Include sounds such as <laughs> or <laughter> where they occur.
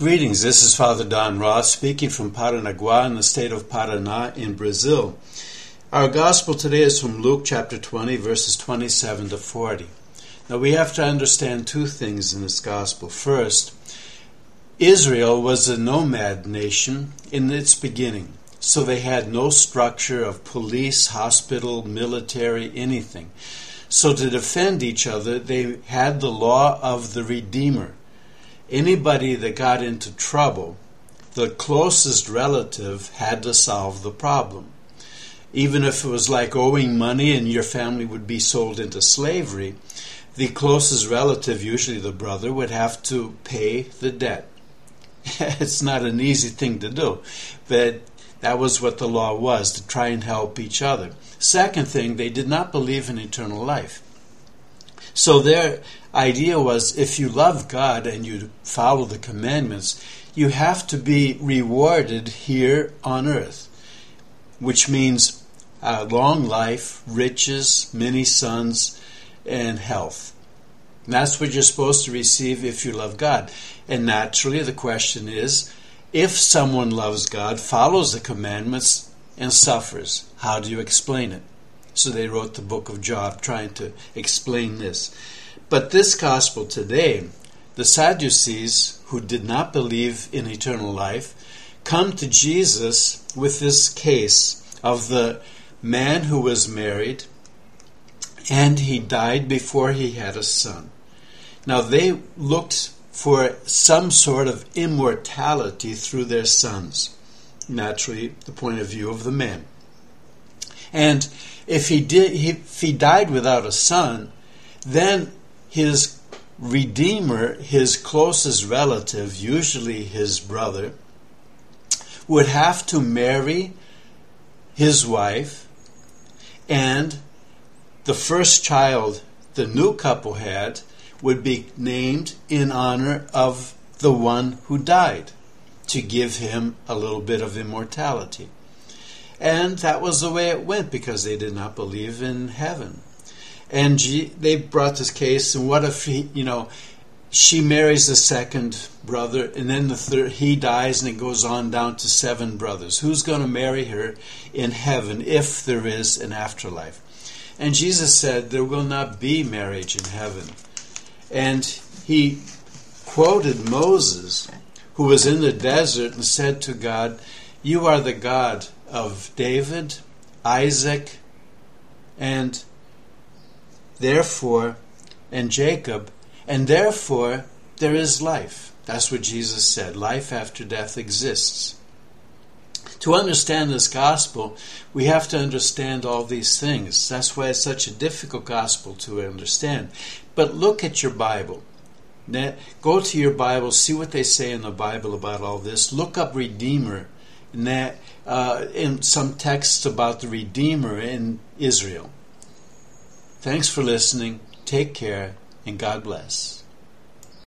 Greetings, this is Father Don Ross speaking from Paranaguá in the state of Paraná in Brazil. Our gospel today is from Luke chapter 20, verses 27 to 40. Now we have to understand two things in this gospel. First, Israel was a nomad nation in its beginning, so they had no structure of police, hospital, military, anything. So to defend each other, they had the law of the Redeemer anybody that got into trouble, the closest relative had to solve the problem. Even if it was like owing money and your family would be sold into slavery, the closest relative, usually the brother, would have to pay the debt. <laughs> it's not an easy thing to do, but that was what the law was to try and help each other. Second thing, they did not believe in eternal life. So their idea was if you love God and you follow the commandments, you have to be rewarded here on earth, which means a long life, riches, many sons, and health. And that's what you're supposed to receive if you love God. And naturally, the question is if someone loves God, follows the commandments, and suffers, how do you explain it? So they wrote the book of Job trying to explain this. But this gospel today, the Sadducees, who did not believe in eternal life, come to Jesus with this case of the man who was married and he died before he had a son. Now they looked for some sort of immortality through their sons. Naturally, the point of view of the man. And if he did, if he died without a son, then his redeemer, his closest relative, usually his brother, would have to marry his wife, and the first child the new couple had would be named in honor of the one who died to give him a little bit of immortality. And that was the way it went because they did not believe in heaven. And G, they brought this case, and what if he, you know, she marries the second brother, and then the third, he dies, and it goes on down to seven brothers. Who's going to marry her in heaven if there is an afterlife? And Jesus said, There will not be marriage in heaven. And he quoted Moses, who was in the desert and said to God, You are the God of David, Isaac, and therefore, and Jacob, and therefore there is life. That's what Jesus said. Life after death exists. To understand this gospel, we have to understand all these things. That's why it's such a difficult gospel to understand. But look at your Bible. Go to your Bible, see what they say in the Bible about all this. Look up Redeemer that, uh, in some texts about the Redeemer in Israel. Thanks for listening. Take care, and God bless.